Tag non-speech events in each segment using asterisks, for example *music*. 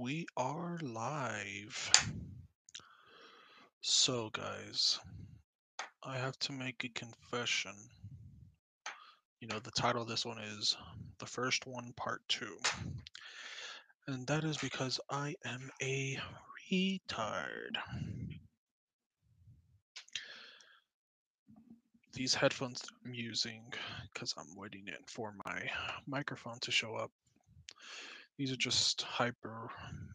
We are live. So, guys, I have to make a confession. You know, the title of this one is The First One, Part 2. And that is because I am a retard. These headphones I'm using, because I'm waiting in for my microphone to show up, these are just Hyper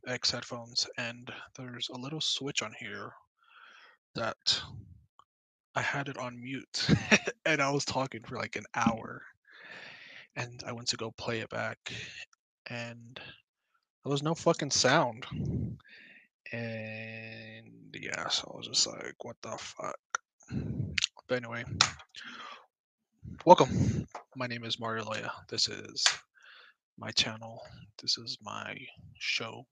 X headphones, and there's a little switch on here that I had it on mute, *laughs* and I was talking for like an hour, and I went to go play it back, and there was no fucking sound. And yeah, so I was just like, what the fuck? But anyway, welcome. My name is Mario Loya. This is my channel. This is my show.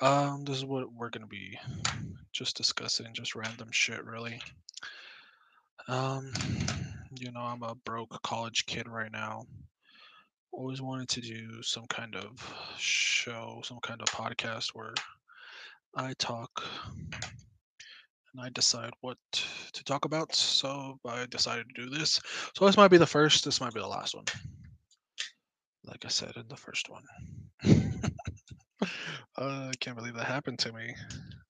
Um, this is what we're gonna be just discussing, just random shit, really. Um, you know, I'm a broke college kid right now. Always wanted to do some kind of show, some kind of podcast where I talk and I decide what to talk about. So I decided to do this. So this might be the first, this might be the last one. Like I said in the first one. *laughs* uh, I can't believe that happened to me.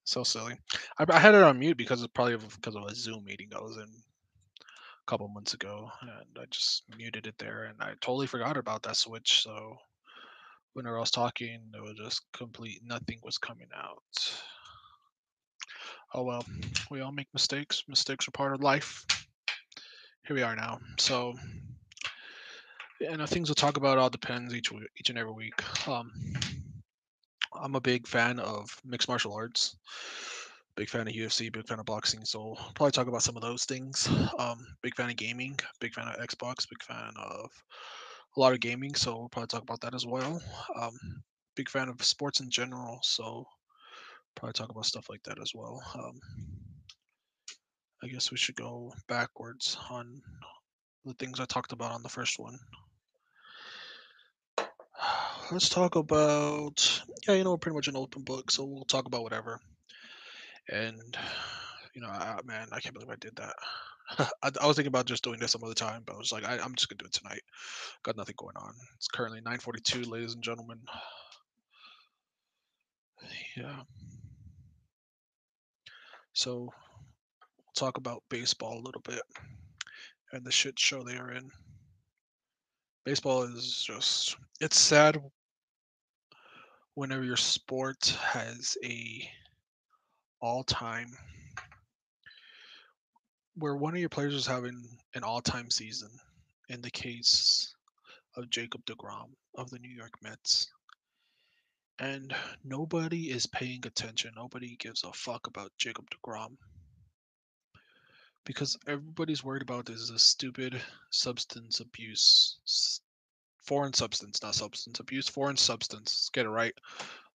So silly. I, I had it on mute because it's probably because of a Zoom meeting I was in a couple months ago, and I just muted it there, and I totally forgot about that switch. So whenever I was talking, it was just complete. Nothing was coming out. Oh well, we all make mistakes. Mistakes are part of life. Here we are now. So, and the things we'll talk about all depends each each and every week. Um, I'm a big fan of mixed martial arts. Big fan of UFC, big fan of boxing, so I'll probably talk about some of those things. Um, big fan of gaming, big fan of Xbox, big fan of a lot of gaming, so we'll probably talk about that as well. Um, big fan of sports in general, so probably talk about stuff like that as well. Um, I guess we should go backwards on the things I talked about on the first one. Let's talk about yeah, you know, pretty much an open book, so we'll talk about whatever. And you know, I, man, I can't believe I did that. *laughs* I, I was thinking about just doing this some other time, but I was like, I, I'm just gonna do it tonight. Got nothing going on. It's currently 9:42, ladies and gentlemen. *sighs* Yeah. So we'll talk about baseball a little bit and the shit show they are in. Baseball is just it's sad whenever your sport has a all-time where one of your players is having an all-time season in the case of Jacob DeGrom of the New York Mets. And nobody is paying attention. Nobody gives a fuck about Jacob DeGrom. Because everybody's worried about is this stupid substance abuse. Foreign substance, not substance abuse, foreign substance. Let's get it right.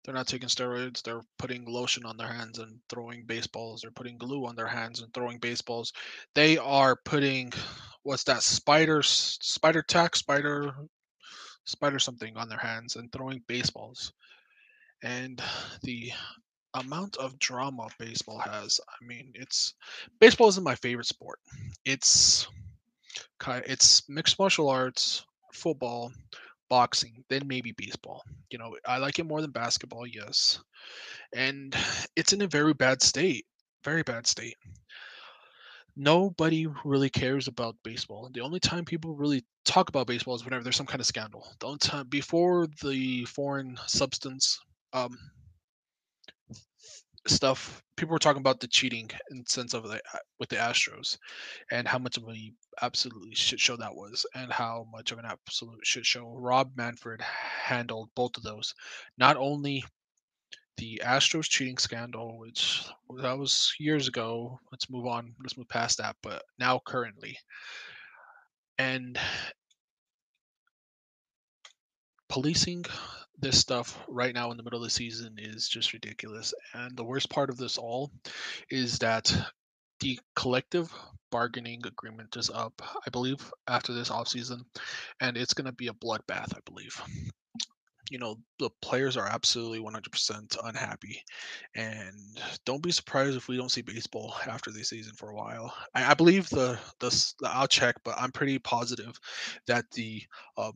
They're not taking steroids. They're putting lotion on their hands and throwing baseballs. They're putting glue on their hands and throwing baseballs. They are putting what's that spider spider tack spider spider something on their hands and throwing baseballs. And the amount of drama baseball has, I mean, it's baseball isn't my favorite sport. It's it's mixed martial arts, football, boxing, then maybe baseball. You know, I like it more than basketball, yes. And *sighs* it's in a very bad state. Very bad state. Nobody really cares about baseball. The only time people really talk about baseball is whenever there's some kind of scandal. The only time before the foreign substance um, stuff, people were talking about the cheating in sense of the uh, with the Astros, and how much of a absolutely shit show that was, and how much of an absolute shit show Rob Manfred handled both of those. Not only the Astros cheating scandal, which that was years ago. Let's move on. Let's move past that. But now currently, and policing this stuff right now in the middle of the season is just ridiculous. And the worst part of this all is that the collective bargaining agreement is up, I believe, after this offseason, and it's going to be a bloodbath, I believe. you know the players are absolutely 100% unhappy and don't be surprised if we don't see baseball after this season for a while i, I believe the, the the i'll check but i'm pretty positive that the um,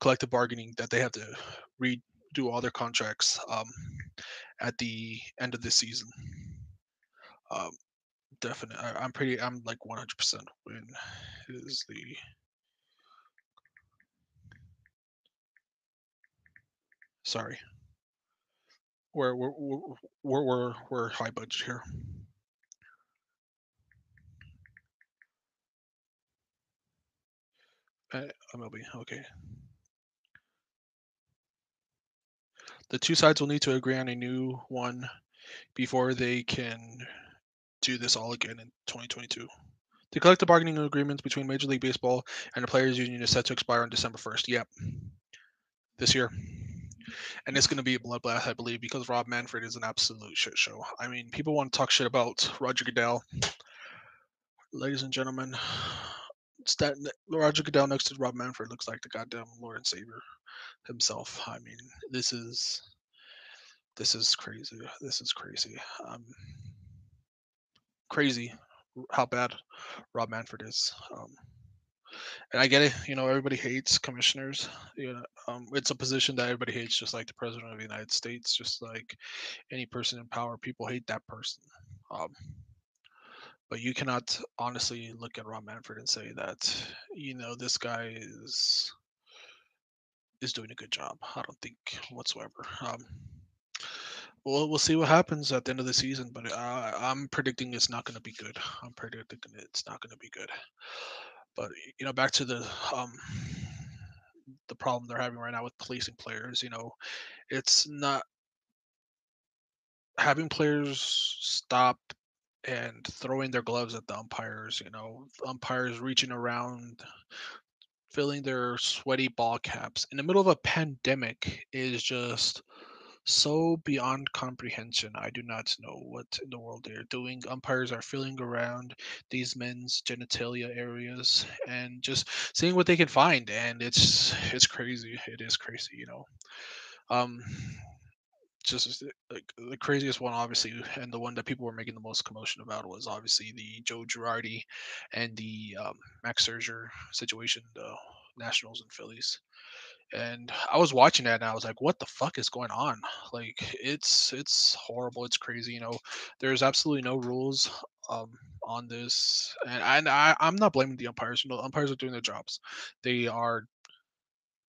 collective bargaining that they have to redo all their contracts um, at the end of this season. Um, definitely i'm pretty i'm like 100% when is the sorry. We're we're we're we're, we're, high budget here. Uh, mlb okay The two sides will need to agree on a new one before they can do this all again in 2022. The collective bargaining agreements between Major League Baseball and the Players Union is set to expire on December 1st. Yep. This year. And it's going to be a bloodbath, I believe, because Rob Manfred is an absolute shit show. I mean, people want to talk shit about Roger Goodell. Ladies and gentlemen, that Roger Goodell next to Rob Manfred looks like the goddamn Lord and Savior himself. I mean, this is this is crazy. This is crazy. Um, crazy how bad Rob Manfred is. Um, and I get it. You know, everybody hates commissioners. You know, um, it's a position that everybody hates, just like the president of the United States, just like any person in power. People hate that person. Um, but you cannot honestly look at Rob Manfred and say that you know this guy is is doing a good job. I don't think whatsoever. Um, well, we'll see what happens at the end of the season, but uh, I'm predicting it's not going to be good. I'm predicting it's not going to be good. But you know, back to the um, the problem they're having right now with policing players. You know, it's not having players stop and throwing their gloves at the umpires. You know, umpires reaching around, filling their sweaty ball caps in the middle of a pandemic is just so beyond comprehension. I do not know what in the world they're doing. Umpires are feeling around these men's genitalia areas and just seeing what they can find, and it's it's crazy. It is crazy, you know. Um, just like the craziest one, obviously, and the one that people were making the most commotion about was obviously the Joe Girardi and the um, Max Scherzer situation, the Nationals and Phillies and I was watching that and I was like, what the fuck is going on? Like it's it's horrible. It's crazy. You know, there's absolutely no rules um on this, and and I I'm not blaming the umpires. You know, umpires are doing their jobs. They are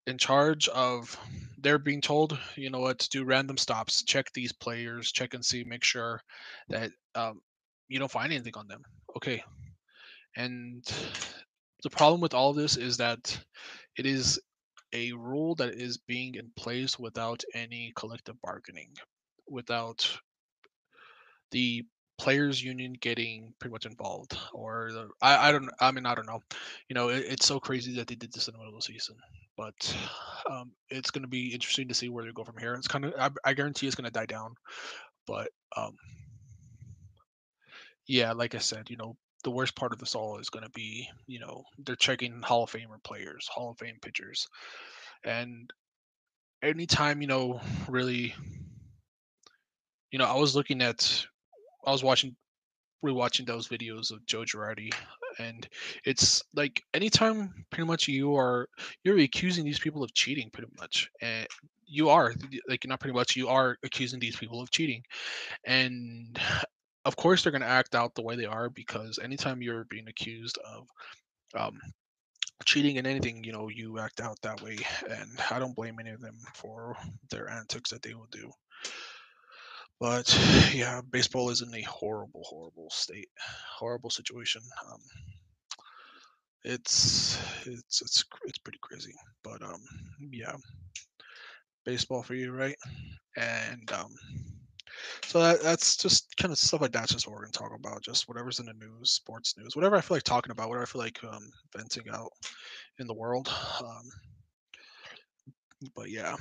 in charge of. They're being told, you know what, do random stops, check these players, check and see, make sure that um, you don't find anything on them. Okay, and the problem with all of this is that it is a rule that is being in place without any collective bargaining, without the players union getting pretty much involved or the, I, I don't i mean i don't know. You know it, it's so crazy that they did this in the middle of the season but um, it's going to be interesting to see where they go from here. It's kind of I, I guarantee it's going to die down but um, yeah like i said you know the worst part of this all is going to be you know they're checking hall of famer players hall of fame pitchers and anytime you know really you know i was looking at i was watching rewatching those videos of joe girardi and it's like anytime pretty much you are you're accusing these people of cheating pretty much and you are like not pretty much you are accusing these people of cheating and of course they're going to act out the way they are because anytime you're being accused of um, cheating in anything, you know, you act out that way, and I don't blame any of them for their antics that they will do. But yeah, baseball is in a horrible, horrible state, horrible situation. Um, it's it's it's it's pretty crazy, but um, yeah, baseball for you, right? And um, so that, that's just kind of stuff like that's just what we're gonna talk about. Just whatever's in the news, sports news, whatever I feel like talking about, whatever I feel like um, venting out in the world. Um, but yeah,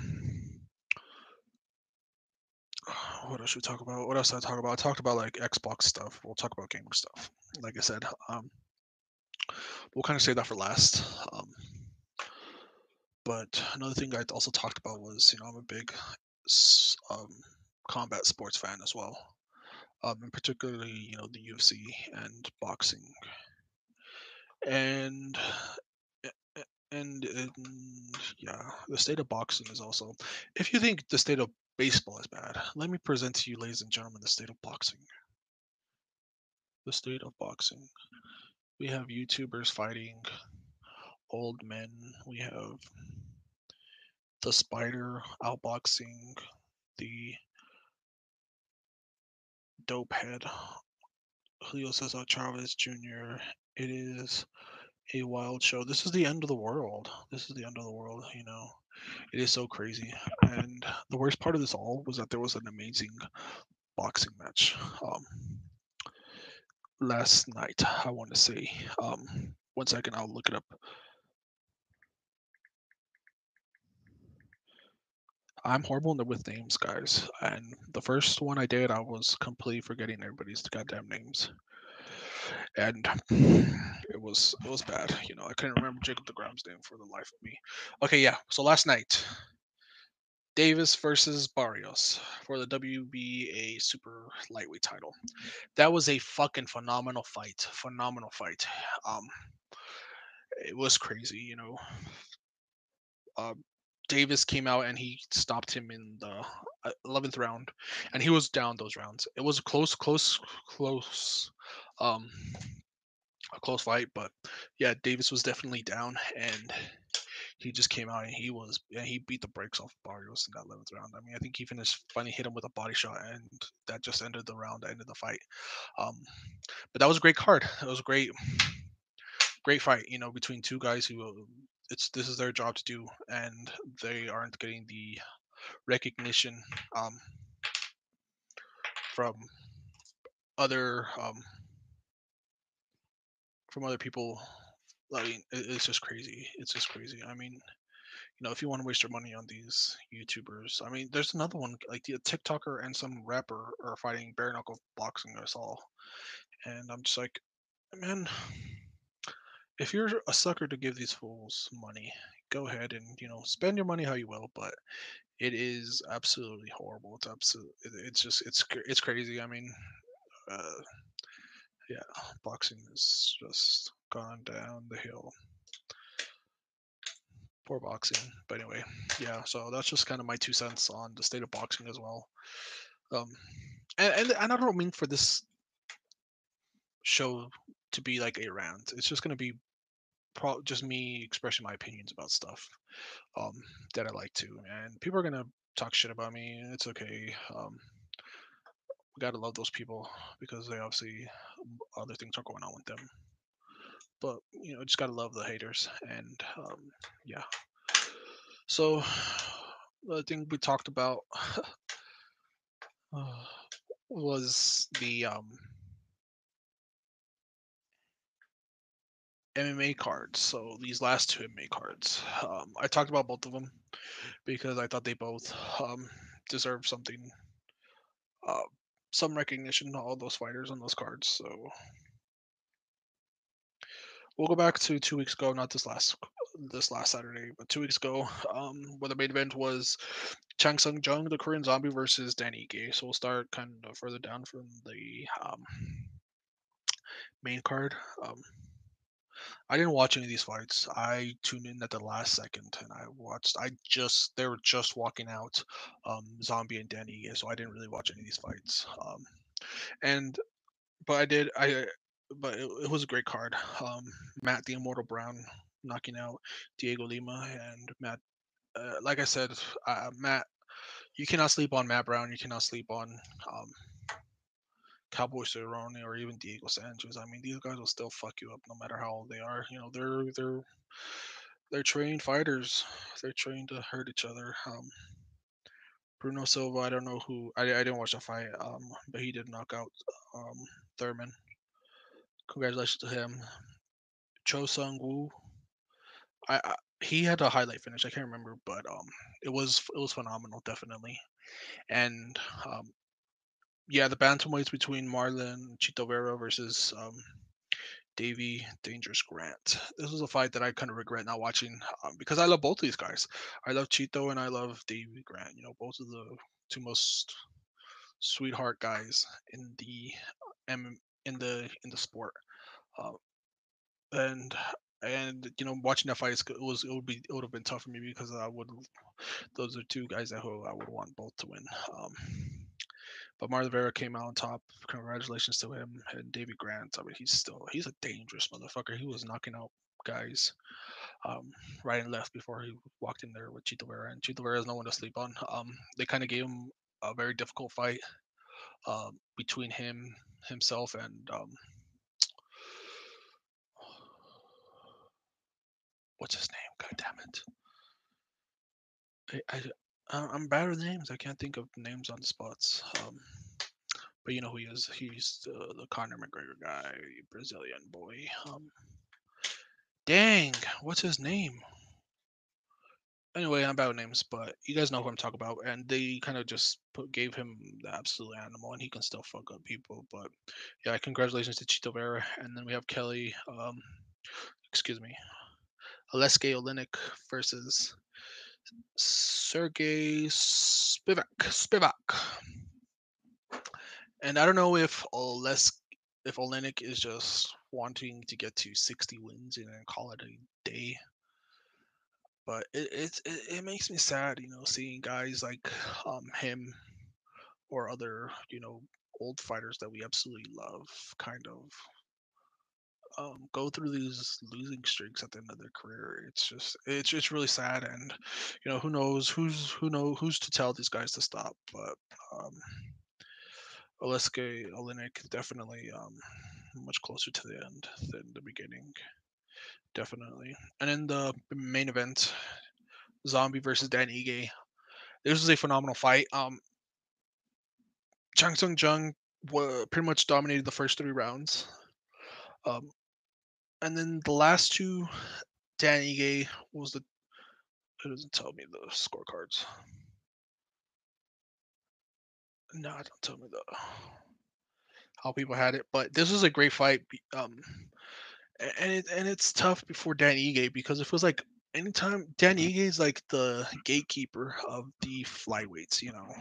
what else should we talk about? What else did I talk about? I talked about like Xbox stuff. We'll talk about gaming stuff. Like I said, um, we'll kind of save that for last. Um, But another thing I also talked about was, you know, I'm a big um, combat sports fan as well, um, and particularly, you know, the UFC and boxing. And and, and yeah, the state of boxing is also. If you think the state of baseball is bad, let me present to you, ladies and gentlemen, the state of boxing. The state of boxing. We have YouTubers fighting old men. We have the spider outboxing the dope head Julio Cesar Chavez Jr. It is a wild show. This is the end of the world. This is the end of the world, you know. It is so crazy. And the worst part of this all was that there was an amazing boxing match. Um, last night, I want to say. Um, one second, I'll look it up. I'm horrible with names, guys. And the first one I did, I was completely forgetting everybody's goddamn names. And it was it was bad. You know, I couldn't remember Jacob DeGrom's name for the life of me. Okay, yeah. So last night, Davis versus Barrios for the WBA Super Lightweight title. That was a fucking phenomenal fight. Phenomenal fight. Um, it was crazy, you know. Um, Davis came out and he stopped him in the uh, eleventh round, and he was down those rounds. It was close, close, close, um, a close fight. But yeah, Davis was definitely down, and he just came out and he was and he beat the brakes off Barrios in that eleventh round. I mean, I think he finished finally hit him with a body shot, and that just ended the round, ended the fight. Um, but that was a great card. It was a great, great fight. You know, between two guys who it's this is their job to do, and they aren't getting the recognition um, from other um, from other people. I mean, it's just crazy. It's just crazy. I mean, you know, if you want to waste your money on these YouTubers, I mean, there's another one like the TikToker and some rapper are fighting bare knuckle boxing. I saw, and I'm just like, man, if you're a sucker to give these fools money, go ahead and you know spend your money how you will. But it is absolutely horrible. It's absolutely. It's just it's it's crazy. I mean, uh, yeah, boxing has just gone down the hill. Poor boxing. But anyway, yeah. So that's just kind of my two cents on the state of boxing as well. Um, and and, and I don't mean for this show to be like a rant. It's just gonna be pro- just me expressing my opinions about stuff um, that I like to, and people are gonna talk shit about me. It's okay. Um, we gotta love those people because they obviously other things are going on with them. But you know, just gotta love the haters, and um, yeah. So *sighs* the thing we talked about *sighs* was the um, MMA cards. So these last two MMA cards, um, I talked about both of them because I thought they both um, deserve something, uh, some recognition. To all those fighters on those cards. So we'll go back to two weeks ago, not this last this last Saturday, but two weeks ago, um, where the main event was Chang Sung Jung, the Korean Zombie, versus Danny Ige. So we'll start kind of further down from the um, main card. Um, I didn't watch any of these fights. I tuned in at the last second, and I watched. I just they were just walking out, um, Zombie and Danny, so I didn't really watch any of these fights. Um, and but I did. I but it, it was a great card. Um, Matt the Immortal Brown knocking out Dhiego Lima and Matt. Uh, like I said, uh, Matt, you cannot sleep on Matt Brown. You cannot sleep on um, Cowboy Cerrone or even Diego Sanchez. I mean, these guys will still fuck you up no matter how old they are. You know, they're they're they're trained fighters. They're trained to hurt each other. Um, Bruno Silva, I don't know who. I, I didn't watch the fight, um, but he did knock out um, Turman. Congratulations to him. Cho Sung Woo. I, I he had a highlight finish. I can't remember, but um, it was it was phenomenal, definitely. And um, yeah, the bantamweights between Marlon Chito Vera versus um, Davy Dangerous Grant. This was a fight that I kind of regret not watching um, because I love both these guys. I love Chito and I love Davy Grant. You know, both of the two most sweetheart guys in the M in the in the sport. Uh, and and you know, watching that fight it was it would be it would have been tough for me because I would those are two guys that who I would want both to win. Um, but Marlon Vera came out on top. Congratulations to him and Davy Grant. I mean, he's still he's a dangerous motherfucker. He was knocking out guys um, right and left before he walked in there with Chito Vera. And Chito Vera is no one to sleep on. Um, they kind of gave him a very difficult fight uh, between him himself and um, what's his name? God damn it! I, I uh, I'm bad with names. I can't think of names on the spots. Um, but you know who he is. He's the, the Conor McGregor guy, Brazilian boy. Um, dang, what's his name? Anyway, I'm bad with names, but you guys know who I'm talking about. And they kind of just put, gave him the absolute animal, and he can still fuck up people. But yeah, congratulations to Chito Vera. And then we have Kelly, um, excuse me, Aleksei Oleinik versus Sergey Spivak. Spivak. And I don't know if Oles if Oleinik is just wanting to get to 60 wins and call it a day. But it it, it, it makes me sad, you know, seeing guys like um him or other, you know, old fighters that we absolutely love kind of um, go through these losing streaks at the end of their career. It's just it's it's really sad, and you know who knows who's who know who's to tell these guys to stop. But um, Aleksei Oleinik definitely um, much closer to the end than the beginning, definitely. And in the main event, Zombie versus Dan Ige. This was a phenomenal fight. Um, Chang Sung Jung pretty much dominated the first three rounds. Um, and then the last two, Dan Ige was the. It doesn't tell me the scorecards. No, don't tell me the how people had it, but this was a great fight. Um, and it and it's tough before Dan Ige because it feels like anytime Dan Ige is like the gatekeeper of the flyweights. You know,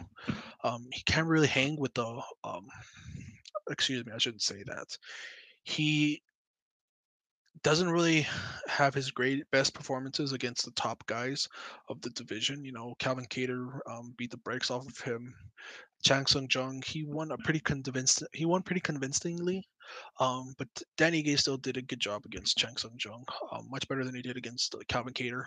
um, he can't really hang with the um. Excuse me, I shouldn't say that. He doesn't really have his great best performances against the top guys of the division. You know, Calvin Kattar um, beat the brakes off of him. Chang Sung Jung, he won a pretty convinced. He won pretty convincingly, um, but Dan Ige still did a good job against Chang Sung Jung, um, much better than he did against uh, Calvin Kattar.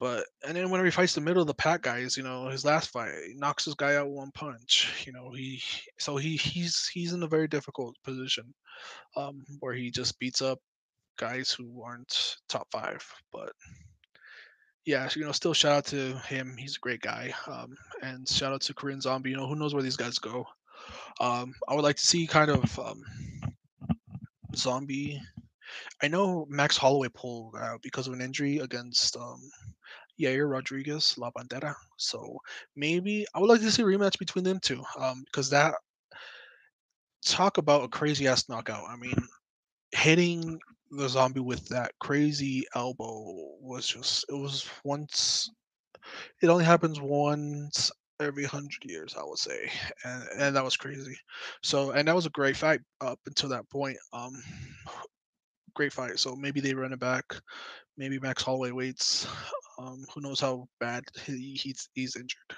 But and then whenever he fights the middle of the pack guys, you know, his last fight knocks this guy out one punch. You know, he so he he's he's in a very difficult position, um, where he just beats up guys who aren't top five. But yeah, you know, still shout out to him. He's a great guy. Um, and shout out to Korean Zombie. You know, who knows where these guys go. Um, I would like to see kind of um, Zombie. I know Max Holloway pulled out because of an injury against um, Yair Rodriguez, La Bandera. So maybe I would like to see a rematch between them two um, because that talk about a crazy ass knockout. I mean, hitting the zombie with that crazy elbow was just it was once it only happens once every hundred years i would say and and that was crazy. So and that was a great fight up until that point um *sighs* great fight so maybe they run it back maybe max holloway waits um who knows how bad he, he's he's injured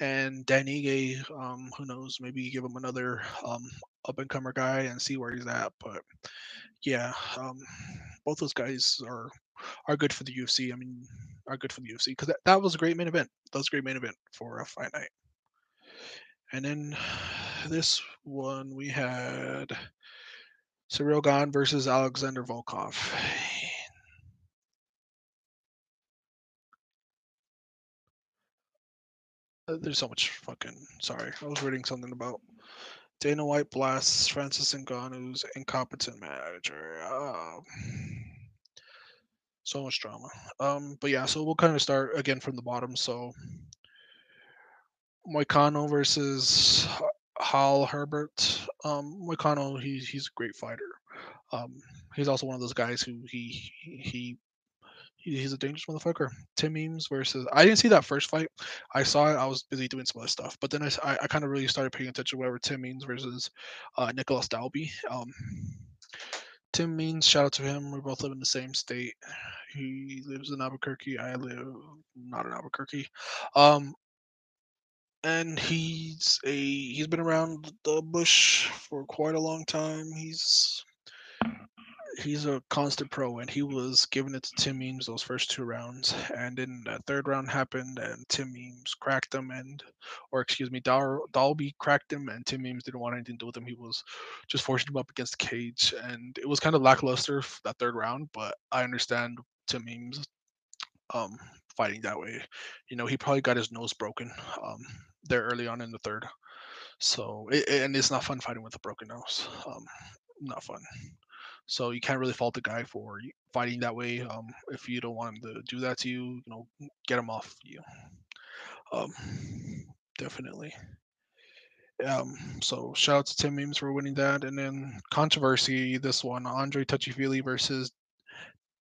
and Dan Ige, um, who knows, maybe give him another um, up and comer guy and see where he's at. But yeah, um, both those guys are are good for the UFC. I mean, are good for the UFC because that, that was a great main event. That was a great main event for a fight night. And then *sighs* this one we had Ciryl Gane versus Alexander Volkov. There's so much fucking. Sorry, I was reading something about Dana White blasts Francis Ngannou's incompetent manager. Uh, so much drama. Um, but yeah, so we'll kind of start again from the bottom. So Moicano versus Hal Herbert. Um, Moicano, he, he's a great fighter. Um, he's also one of those guys who he he he's a dangerous motherfucker. Tim Means versus I didn't see that first fight. I saw it. I was busy doing some other stuff, but then I I, I kind of really started paying attention Whatever Tim Means versus uh, Nicolas Dalby. Um, Tim Means, shout out to him. We both live in the same state. He lives in Albuquerque. I live not in Albuquerque. Um, and he's a he's been around the bush for quite a long time. He's he's a constant pro, and he was giving it to Tim Means those first two rounds, and then that third round happened, and Tim Means cracked him, and or excuse me, Dal- Dalby cracked him, and Tim Means didn't want anything to do with him. He was just forcing him up against the cage, and it was kind of lackluster that third round. But I understand Tim Means um, fighting that way. You know, he probably got his nose broken um, there early on in the third. So, it, and it's not fun fighting with a broken nose. Um, not fun. So you can't really fault the guy for fighting that way. Um, if you don't want him to do that to you, you know, get him off you. Um, definitely. Um, so shout out to Tim Means for winning that, and then controversy. This one, Andre Touchy versus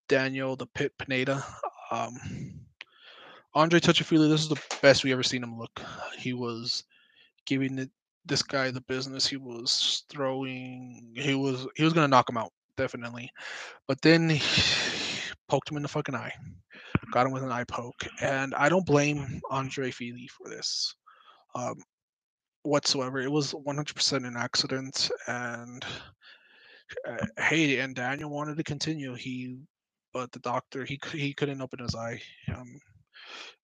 Daniel the Pit Pineda. Um, Andre Touchy this is the best we ever seen him look. He was giving it, this guy the business. He was throwing. He was he was gonna knock him out definitely. But then he poked him in the fucking eye. Got him with an eye poke, and I don't blame Andre Fili for this um, whatsoever. It was 100% an accident, and uh, hey, and Daniel wanted to continue. He, but the doctor he he couldn't open his eye. Um,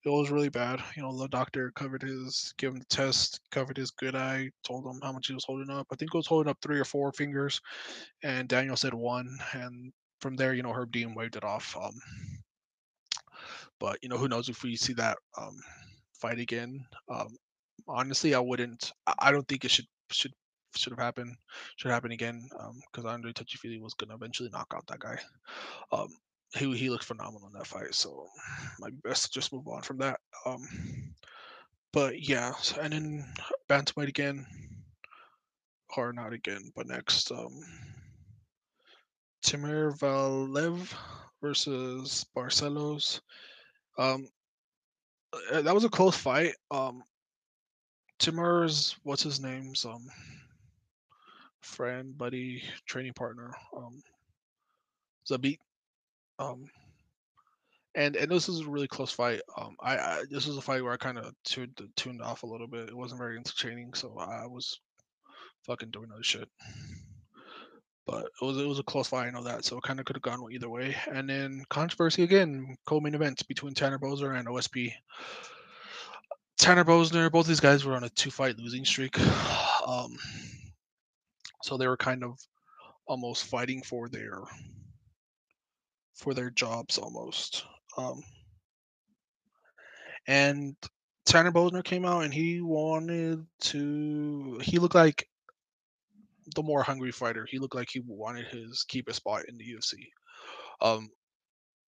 it was really bad. You know, the doctor covered his, gave him the test, covered his good eye, told him how much he was holding up. I think he was holding up three or four fingers, and Daniel said one. And from there, you know, Herb Dean waved it off. Um, but you know, who knows if we see that um, fight again? Um, honestly, I wouldn't. I don't think it should should should have happened. Should happen again because um, Andre Touchy was gonna eventually knock out that guy. Um, he he looked phenomenal in that fight. So be best to just move on from that. Um, but yeah, and then bantamweight again, or not again, but next, um, Timur Valiev versus Barcelos. Um, uh, that was a close fight. Um, Timur's what's his name's um friend, buddy, training partner, um, Zabit um, and and this was a really close fight. Um, I, I this was a fight where I kind of tuned tuned off a little bit. It wasn't very entertaining, so I was fucking doing other shit. But it was it was a close fight. I know that, so it kind of could have gone either way. And then controversy again, co-main event between Tanner Boser and OSP. Tanner Bosner, both these guys were on a two-fight losing streak, *sighs* um, so they were kind of almost fighting for their for their jobs almost. Um, and Tanner Bosner came out and he wanted to. He looked like the more hungry fighter. He looked like he wanted his keep a spot in the UFC. Um,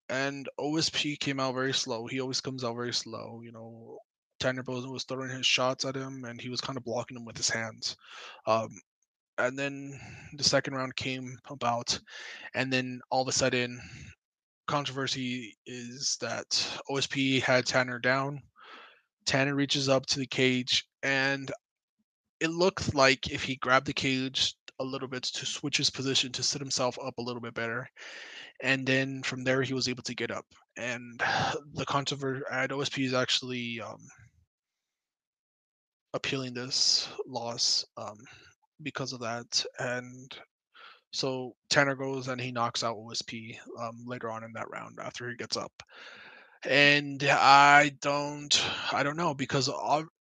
and OSP came out very slow. He always comes out very slow. You know, Tanner Bosner was throwing his shots at him and he was kind of blocking them with his hands. Um, and then the second round came about, and then all of a sudden, controversy is that OSP had Tanner down. Tanner reaches up to the cage, and it looked like if he grabbed the cage a little bit to switch his position to sit himself up a little bit better, and then from there he was able to get up. And *sighs* the controversy at OSP is actually um, appealing this loss um, because of that, and so Tanner goes and he knocks out OSP um, later on in that round after he gets up. And I don't, I don't know because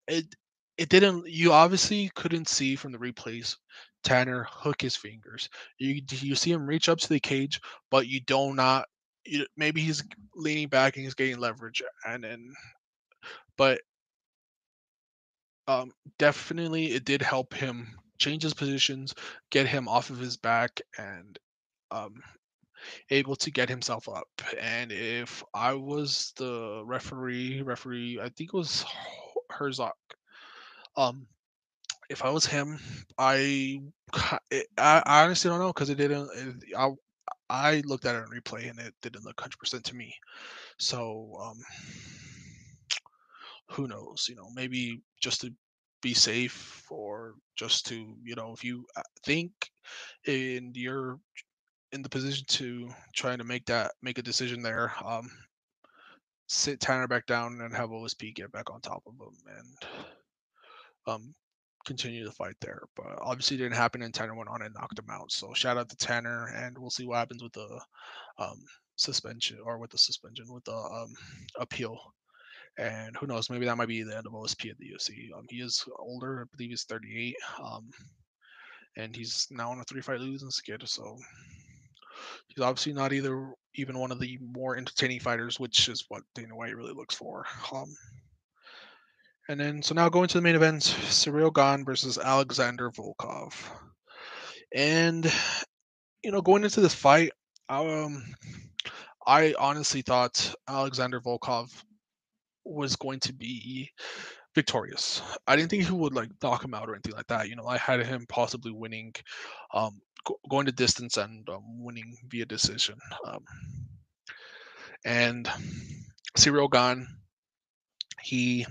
it it didn't. You obviously couldn't see from the replays Tanner hook his fingers. You you see him reach up to the cage, but you do not. You, maybe he's leaning back and he's getting leverage, and then, but um, definitely it did help him change his positions, get him off of his back, and um, able to get himself up. And if I was the referee, referee, I think it was Herzog. Um, if I was him, I I, honestly don't know because it didn't. It, I I looked at it in replay and it didn't look hundred percent to me. So um, who knows? You know, maybe just to be safe or just to you know, if you uh, think in you're in the position to trying to make that make a decision there, um, sit Tanner back down and have OSP get back on top of him and um, continue the fight there. But obviously, didn't happen, and Tanner went on and knocked him out. So shout out to Tanner, and we'll see what happens with the um, suspension or with the suspension with the um, appeal. And who knows? Maybe that might be the end of OSP at the UFC. Um, he is older. I believe he's 38. Um, and he's now on a three-fight losing skid. So he's obviously not either even one of the more entertaining fighters, which is what Dana White really looks for. Um, and then, so now going to the main event Ciryl Gane versus Alexander Volkov. And, you know, going into this fight, um, I honestly thought Alexander Volkov was going to be victorious. I didn't think he would like knock him out or anything like that. You know, I had him possibly winning, um, go- going to distance and um, winning via decision. Um, and Ciryl Gane, he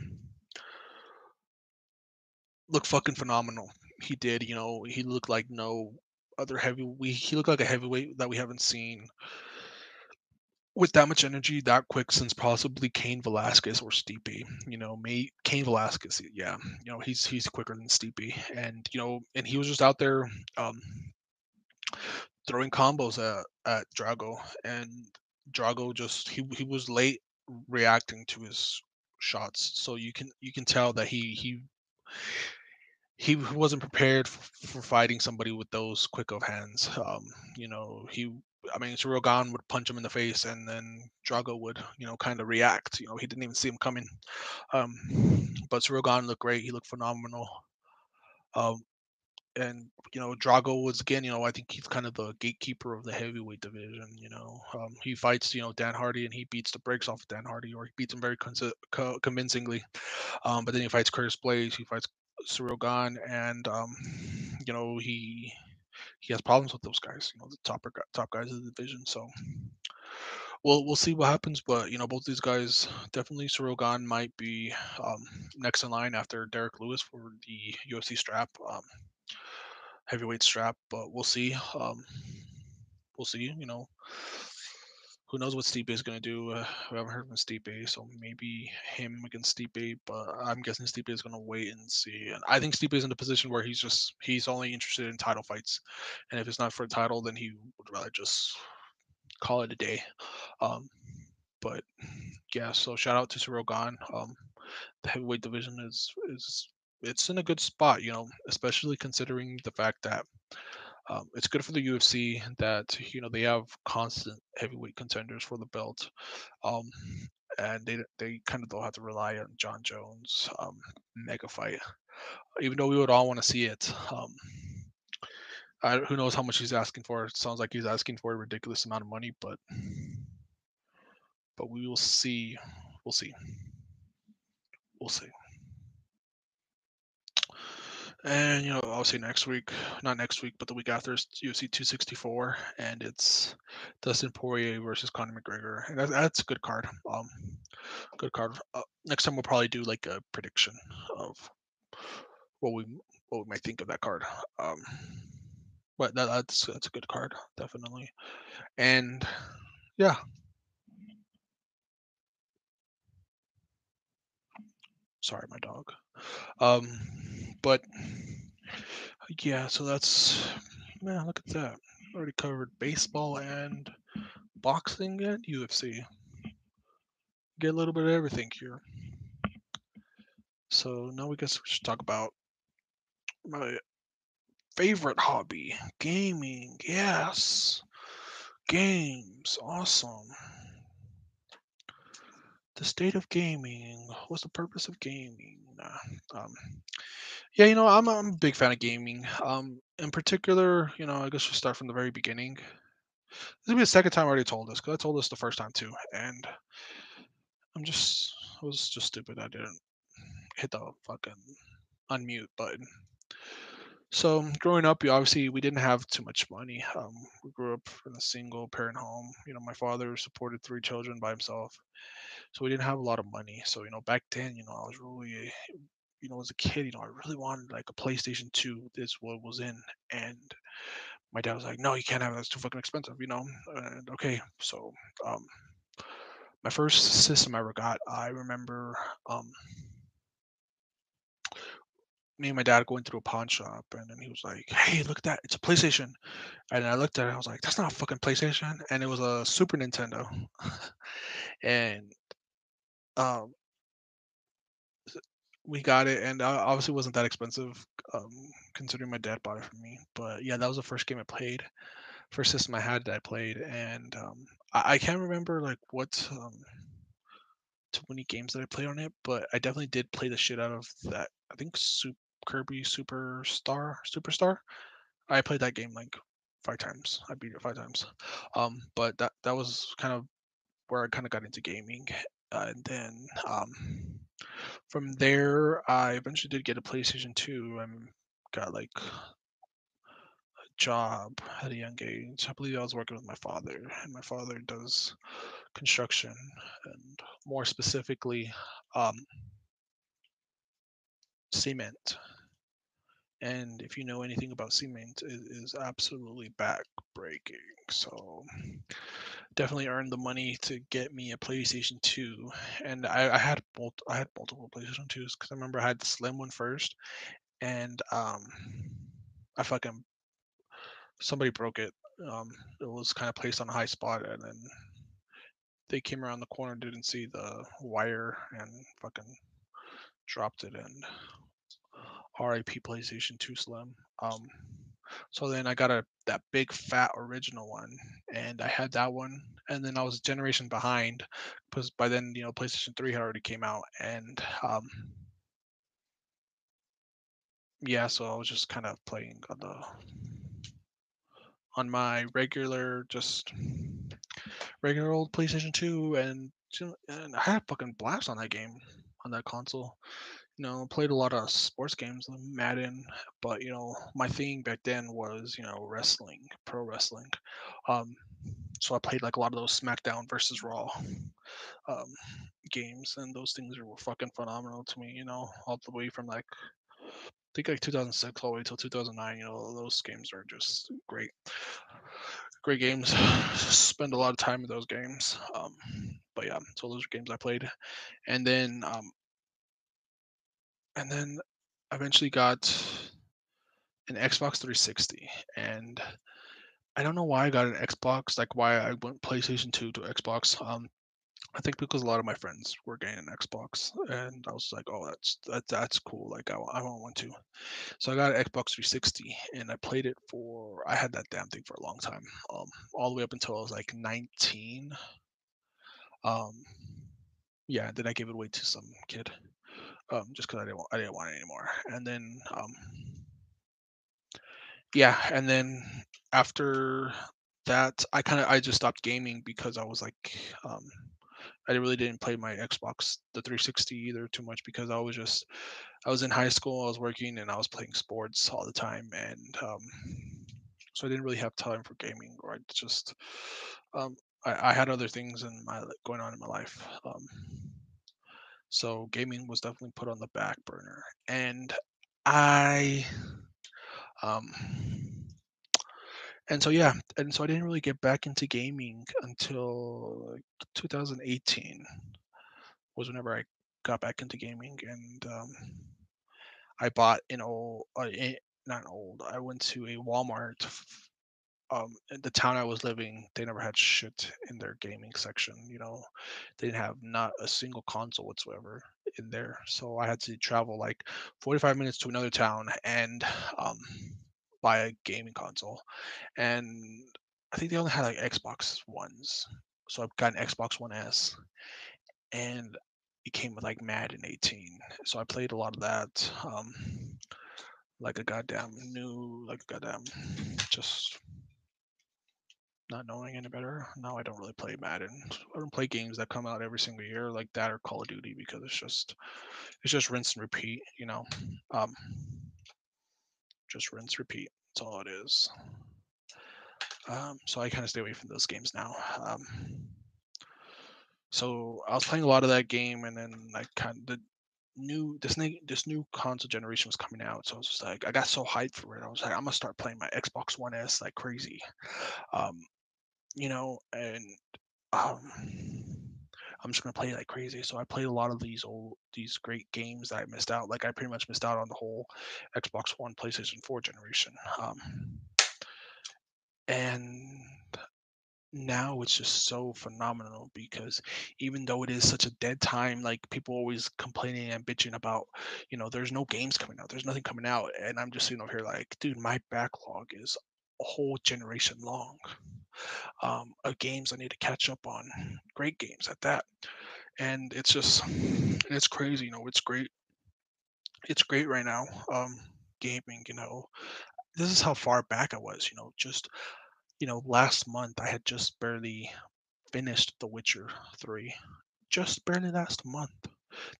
looked fucking phenomenal. He did, you know, he looked like no other heavy. We he looked like a heavyweight that we haven't seen with that much energy that quick since possibly Cain Velasquez or Stipe. You know, may Cain Velasquez, yeah, you know he's he's quicker than Stipe. and you know, and he was just out there um, throwing combos at at Drago, and Drago just he he was late reacting to his shots, so you can you can tell that he he he wasn't prepared for fighting somebody with those quick of hands. Um, you know, he, I mean, Gane would punch him in the face, and then Drago would, you know, kind of react. You know, he didn't even see him coming. Um, but Gane looked great. He looked phenomenal. Um, and you know, Drago was again, you know, I think he's kind of the gatekeeper of the heavyweight division. You know, um, he fights, you know, Dan Hardy, and he beats the brakes off of Dan Hardy, or he beats him very con- co- convincingly. Um, but then he fights Curtis Blaydes, he fights Gane, and um, *sighs* you know he he has problems with those guys. You know the top top guys of the division. So we'll we'll see what happens. But you know both these guys definitely Gane might be um, next in line after Derrick Lewis for the UFC strap, um, heavyweight strap. But we'll see. Um, we'll see. You know who knows what Stipe is going to do? Uh, we haven't heard from Stipe, so maybe him against Stipe. But I'm guessing Stipe is going to wait and see. And I think Stipe is in a position where he's just he's only interested in title fights, and if it's not for a title, then he would rather just call it a day. Um, but yeah, so shout out to Ciryl Gane. Um, the heavyweight division is is it's in a good spot, you know, especially considering the fact that um, it's good for the UFC that you know they have constant heavyweight contenders for the belt, um, and they they kind of don't have to rely on Jon Jones um, mega fight, even though we would all want to see it. Um, I, who knows how much he's asking for? It sounds like he's asking for a ridiculous amount of money, but but we will see. We'll see. We'll see. And you know, obviously next week, not next week, but the week after is UFC 264, and it's Dustin Poirier versus Conor McGregor, and that, that's a good card. Um, good card. Uh, next time we'll probably do like a prediction of what we what we might think of that card. Um, but that, that's that's a good card, definitely. And yeah. Sorry, my dog. Um, but yeah, so that's man, look at that. Already covered baseball and boxing and UFC. Get a little bit of everything here. So now we guess we should talk about my favorite hobby, gaming. Yes. Games. Awesome. The state of gaming. What's the purpose of gaming? Um, yeah, you know, I'm I'm a big fan of gaming. Um, in particular, you know, I guess we'll start from the very beginning. This will be the second time I already told this because I told this the first time too, and I'm just I was just stupid. I didn't hit the fucking unmute button. So growing up, we obviously we didn't have too much money. Um, we grew up in a single parent home. You know, my father supported three children by himself, so we didn't have a lot of money. So you know, back then, you know, I was really, you know, as a kid, you know, I really wanted like a PlayStation Two. This what was in, and my dad was like, "No, you can't have it. That's too fucking expensive." You know, and okay, so um, my first system I ever got, I remember um me and my dad going through a pawn shop, and then he was like, "Hey, look at that! It's a PlayStation." And I looked at it, I was like, "That's not a fucking PlayStation," and it was a Super Nintendo. *laughs* and um, we got it, and uh, obviously wasn't that expensive, um, considering my dad bought it for me. But yeah, that was the first game I played, first system I had that I played, and um, I, I can't remember like what um, too many games that I played on it, but I definitely did play the shit out of that. I think Super Kirby Superstar Superstar. I played that game like five times. I beat it five times. Um, but that that was kind of where I kind of got into gaming, uh, and then um, from there, I eventually did get a PlayStation Two and got like a job at a young age. I believe I was working with my father, and my father does construction, and more specifically, um, cement. And if you know anything about cement, it is absolutely backbreaking. So definitely earned the money to get me a PlayStation 2. And I, I had mul- I had multiple PlayStation 2s because I remember I had the slim one first, and um, I fucking somebody broke it. Um, it was kind of placed on a high spot, and then they came around the corner, didn't see the wire, and fucking dropped it. in. RIP PlayStation 2 Slim. Um, so then I got a that big fat original one, and I had that one, and then I was a generation behind because by then you know PlayStation 3 had already came out, and um, yeah, so I was just kind of playing on the on my regular just regular old PlayStation 2, and and I had a fucking blast on that game on that console. you know, played a lot of sports games, Madden, but you know, my thing back then was, you know, wrestling, pro wrestling. Um, so I played like a lot of those SmackDown versus Raw um, games, and those things were fucking phenomenal to me. You know, all the way from like I think like 2006 all the way till 2009. You know, those games are just great, great games. *sighs* Spend a lot of time in those games. Um, but yeah, so those are games I played, and then um, and then eventually got an Xbox 360, and I don't know why I got an Xbox, like why I went PlayStation 2 to Xbox. Um, I think because a lot of my friends were getting an Xbox, and I was like, "Oh, that's that, that's cool. Like, I, I want one too." So I got an Xbox 360, and I played it for. I had that damn thing for a long time, um, all the way up until I was like 19. Um, yeah, then I gave it away to some kid, um, just because I didn't want, I didn't want it anymore. And then um, Yeah, and then after that, I kinda I just stopped gaming because I was like, um, I really didn't play my Xbox, the 360 either too much because I was just I was in high school, I was working, and I was playing sports all the time, and um, so I didn't really have time for gaming, or I just um, I, I had other things in my going on in my life. Um, so gaming was definitely put on the back burner, and I um And so yeah, and so I didn't really get back into gaming until like 2018 was whenever I got back into gaming, and um, I bought an old, uh, eh, not old. I went to a Walmart. Um, in the town I was living, they never had shit in their gaming section. You know, they didn't have not a single console whatsoever in there. So I had to travel like 45 minutes to another town and um, buy a gaming console and I think they only had like Xbox Ones. So I've got an Xbox One S, and it came with like Madden 18. So I played a lot of that, um, like a goddamn new, like a goddamn, just not knowing any better. Now I don't really play Madden. I don't play games that come out every single year like that or Call of Duty because it's just, it's just rinse and repeat, you know. Um, Just rinse, repeat. That's all it is. Um, so I kind of stay away from those games now. Um, so I was playing a lot of that game, and then I kind of the new this new this new console generation was coming out. So I was just like, I got so hyped for it. I was like, I'm gonna start playing my Xbox One S like crazy. Um, you know, and um, I'm just gonna play like crazy. So I played a lot of these old, these great games that I missed out. Like I pretty much missed out on the whole Xbox One, PlayStation 4 generation. Um, and now it's just so phenomenal because even though it is such a dead time, like people always complaining and bitching about, you know, there's no games coming out, there's nothing coming out, and I'm just sitting over here like, dude, my backlog is a whole generation long um, of games I need to catch up on. Great games at that, and it's just *sighs* it's crazy. You know, it's great. It's great right now. Um, gaming. You know, this is how far back I was. You know, just you know, last month I had just barely finished The Witcher three. Just barely last month.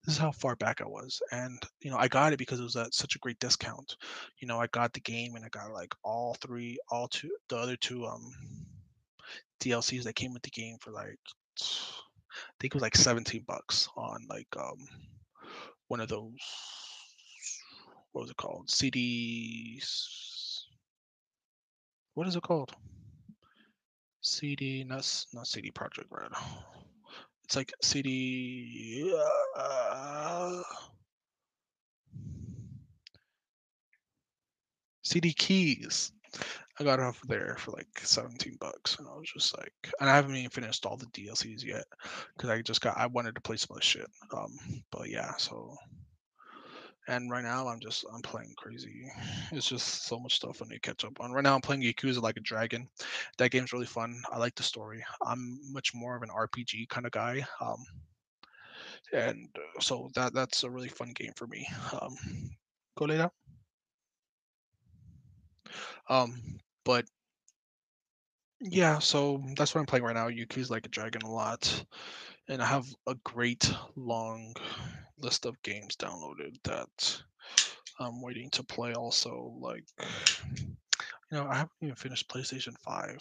This is how far back I was, and you know I got it because it was at such a great discount. You know I got the game and I got like all three, all two, the other two um DLCs that came with the game for like I think it was like 17 bucks on like um one of those what was it called? CDs what is it called? CD not not CD Projekt Red. It's like CD uh, CD keys I got it off of there for like 17 bucks, and I was just like, and I haven't even finished all the DLCs yet because I just got I wanted to play some of the shit. Um, but yeah, so and right now I'm just I'm playing crazy. It's just so much stuff I need to catch up on. Right now I'm playing Yakuza Like a Dragon. That game's really fun. I like the story. I'm much more of an RPG kind of guy. Um, and uh, so that that's a really fun game for me. Um, go later. Um, but yeah, so mm, that's what I'm playing right now. Yakuza Like a Dragon a lot, and I have a great long list of games downloaded that I'm waiting to play. Also, like you know, I haven't even finished PlayStation Five,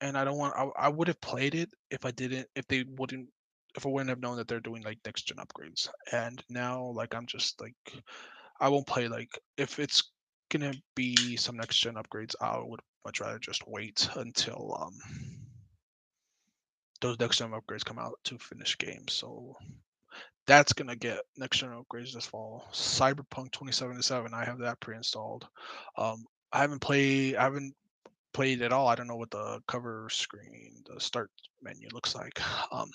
and I don't want. I, I would have played it if I didn't. If they wouldn't. If I wouldn't have known that they're doing like next gen upgrades, and now like I'm just like, I won't play like if it's gonna be some next gen upgrades, I would much rather just wait until um, those next gen upgrades come out to finish games. So that's gonna get next gen upgrades this fall. Cyberpunk 2077, I have that pre-installed. Um, I haven't played. I haven't played at all. I don't know what the cover screen, the start menu looks like. *sighs* Um,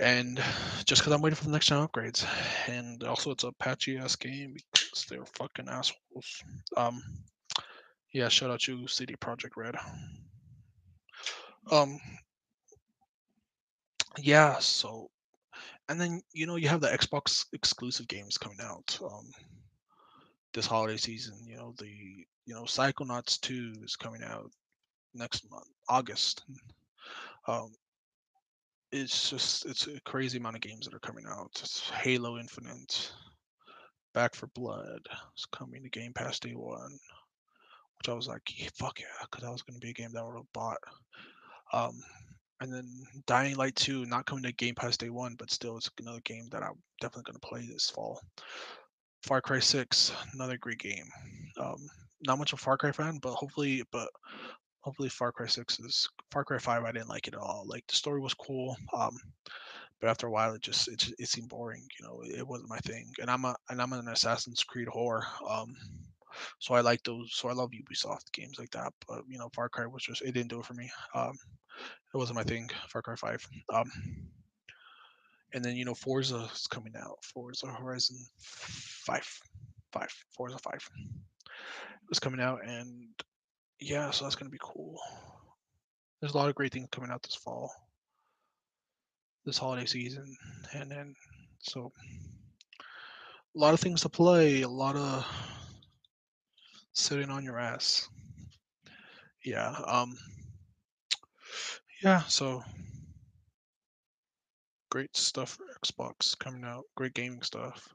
and just because I'm waiting for the next gen upgrades, and also it's a patchy ass game because they're fucking assholes. Um, yeah, shout out to CD Projekt Red. Um, yeah, so, and then you know you have the Xbox exclusive games coming out. Um, this holiday season, you know the you know Psychonauts 2 is coming out next month, August. Um, it's just it's a crazy amount of games that are coming out. It's Halo Infinite, Back 4 Blood is coming to Game Pass Day One, which I was like, yeah, fuck yeah, because that was going to be a game that I would have bought. Um, and then Dying Light 2 not coming to Game Pass Day One, but still it's another game that I'm definitely going to play this fall. Far Cry 6, another great game. Um, not much of a Far Cry fan, but hopefully, but hopefully Far Cry 6 is Far Cry 5 I didn't like it at all. Like the story was cool. Um but after a while it just it, it seemed boring, you know, it, it wasn't my thing. And I'm a and I'm an Assassin's Creed whore. Um so I like those so I love Ubisoft games like that. But you know, Far Cry was just it didn't do it for me. Um it wasn't my thing, Far Cry 5. Um and then you know Forza is coming out. Forza Horizon 5. 5. Forza 5 it was coming out and yeah, so that's gonna be cool. There's a lot of great things coming out this fall, this holiday season, and then so a lot of things to play, a lot of sitting on your ass. Yeah, um, yeah, so great stuff for Xbox coming out, great gaming stuff.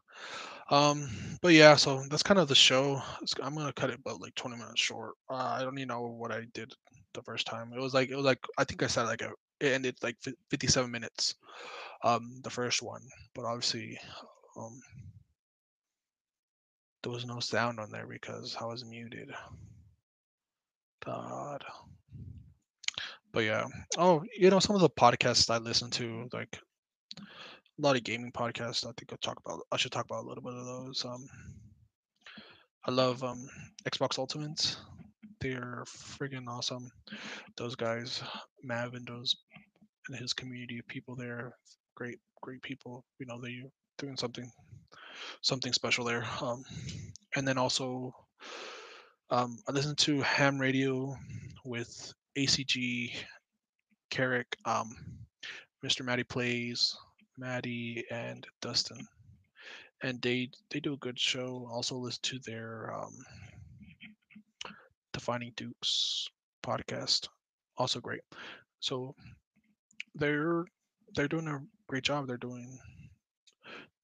Um, but yeah, so that's kind of the show. I'm gonna cut it but like 20 minutes short. Uh, I don't even know what I did the first time. It was like it was like I think I said like a, it ended like 57 minutes. Um, the first one, but obviously, um, there was no sound on there because I was muted. God. But yeah. Oh, you know, some of the podcasts I listen to, like a lot of gaming podcasts. I think I'll talk about. I should talk about a little bit of those. Um, I love um Xbox Ultimates. They're friggin' awesome. Those guys, Mav and those and his community of people there, great, great people. You know, they're doing something, something special there. Um, and then also, um, I listen to Ham Radio with ACG, Carrick, um, Mr. Matty Plays, Matty and Dustin, and they they do a good show. Also listen to their um, Defining Dukes podcast, also great. So they're they're doing a great job. They're doing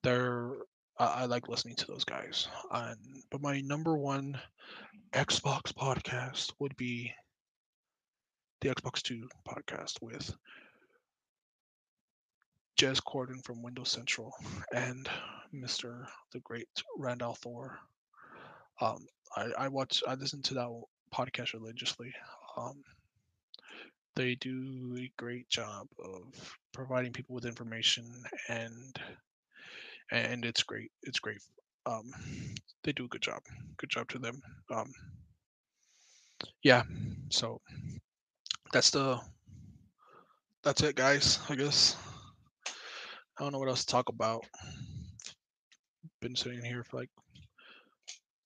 they're I, I like listening to those guys. But my number one Xbox podcast would be the Xbox Two podcast with Jez Corden from Windows Central and Mr. the Great Rand al Thor. Um, I, I watch I listen to that podcast religiously. Um, they do a great job of providing people with information and and it's great. It's great. Um, they do a good job. Good job to them. Um, yeah. So that's the that's it, guys. I guess I don't know what else to talk about. Been sitting here for like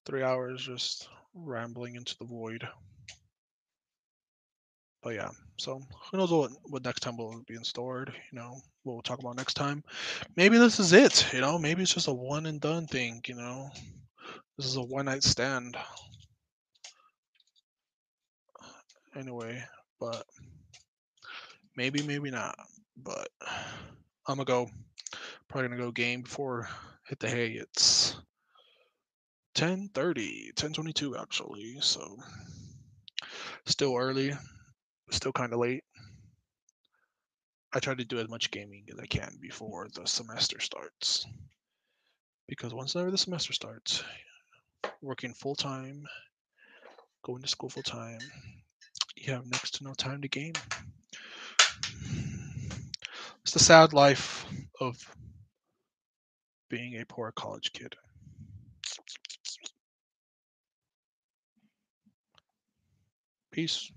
three hours, just rambling into the void. But yeah, so who knows what what next time will be in stored? You know, what we'll talk about next time. Maybe this is it. You know, maybe it's just a one and done thing. You know, this is a one night stand. Anyway, but maybe maybe not. But I'm gonna go. Probably gonna go game before hit the hay. It's 10:30, 10:22 actually. So still early, still kind of late. I try to do as much gaming as I can before the semester starts. Because once the semester starts, working full time, going to school full time, you have next to no time to game. It's the sad life of being a poor college kid. Peace.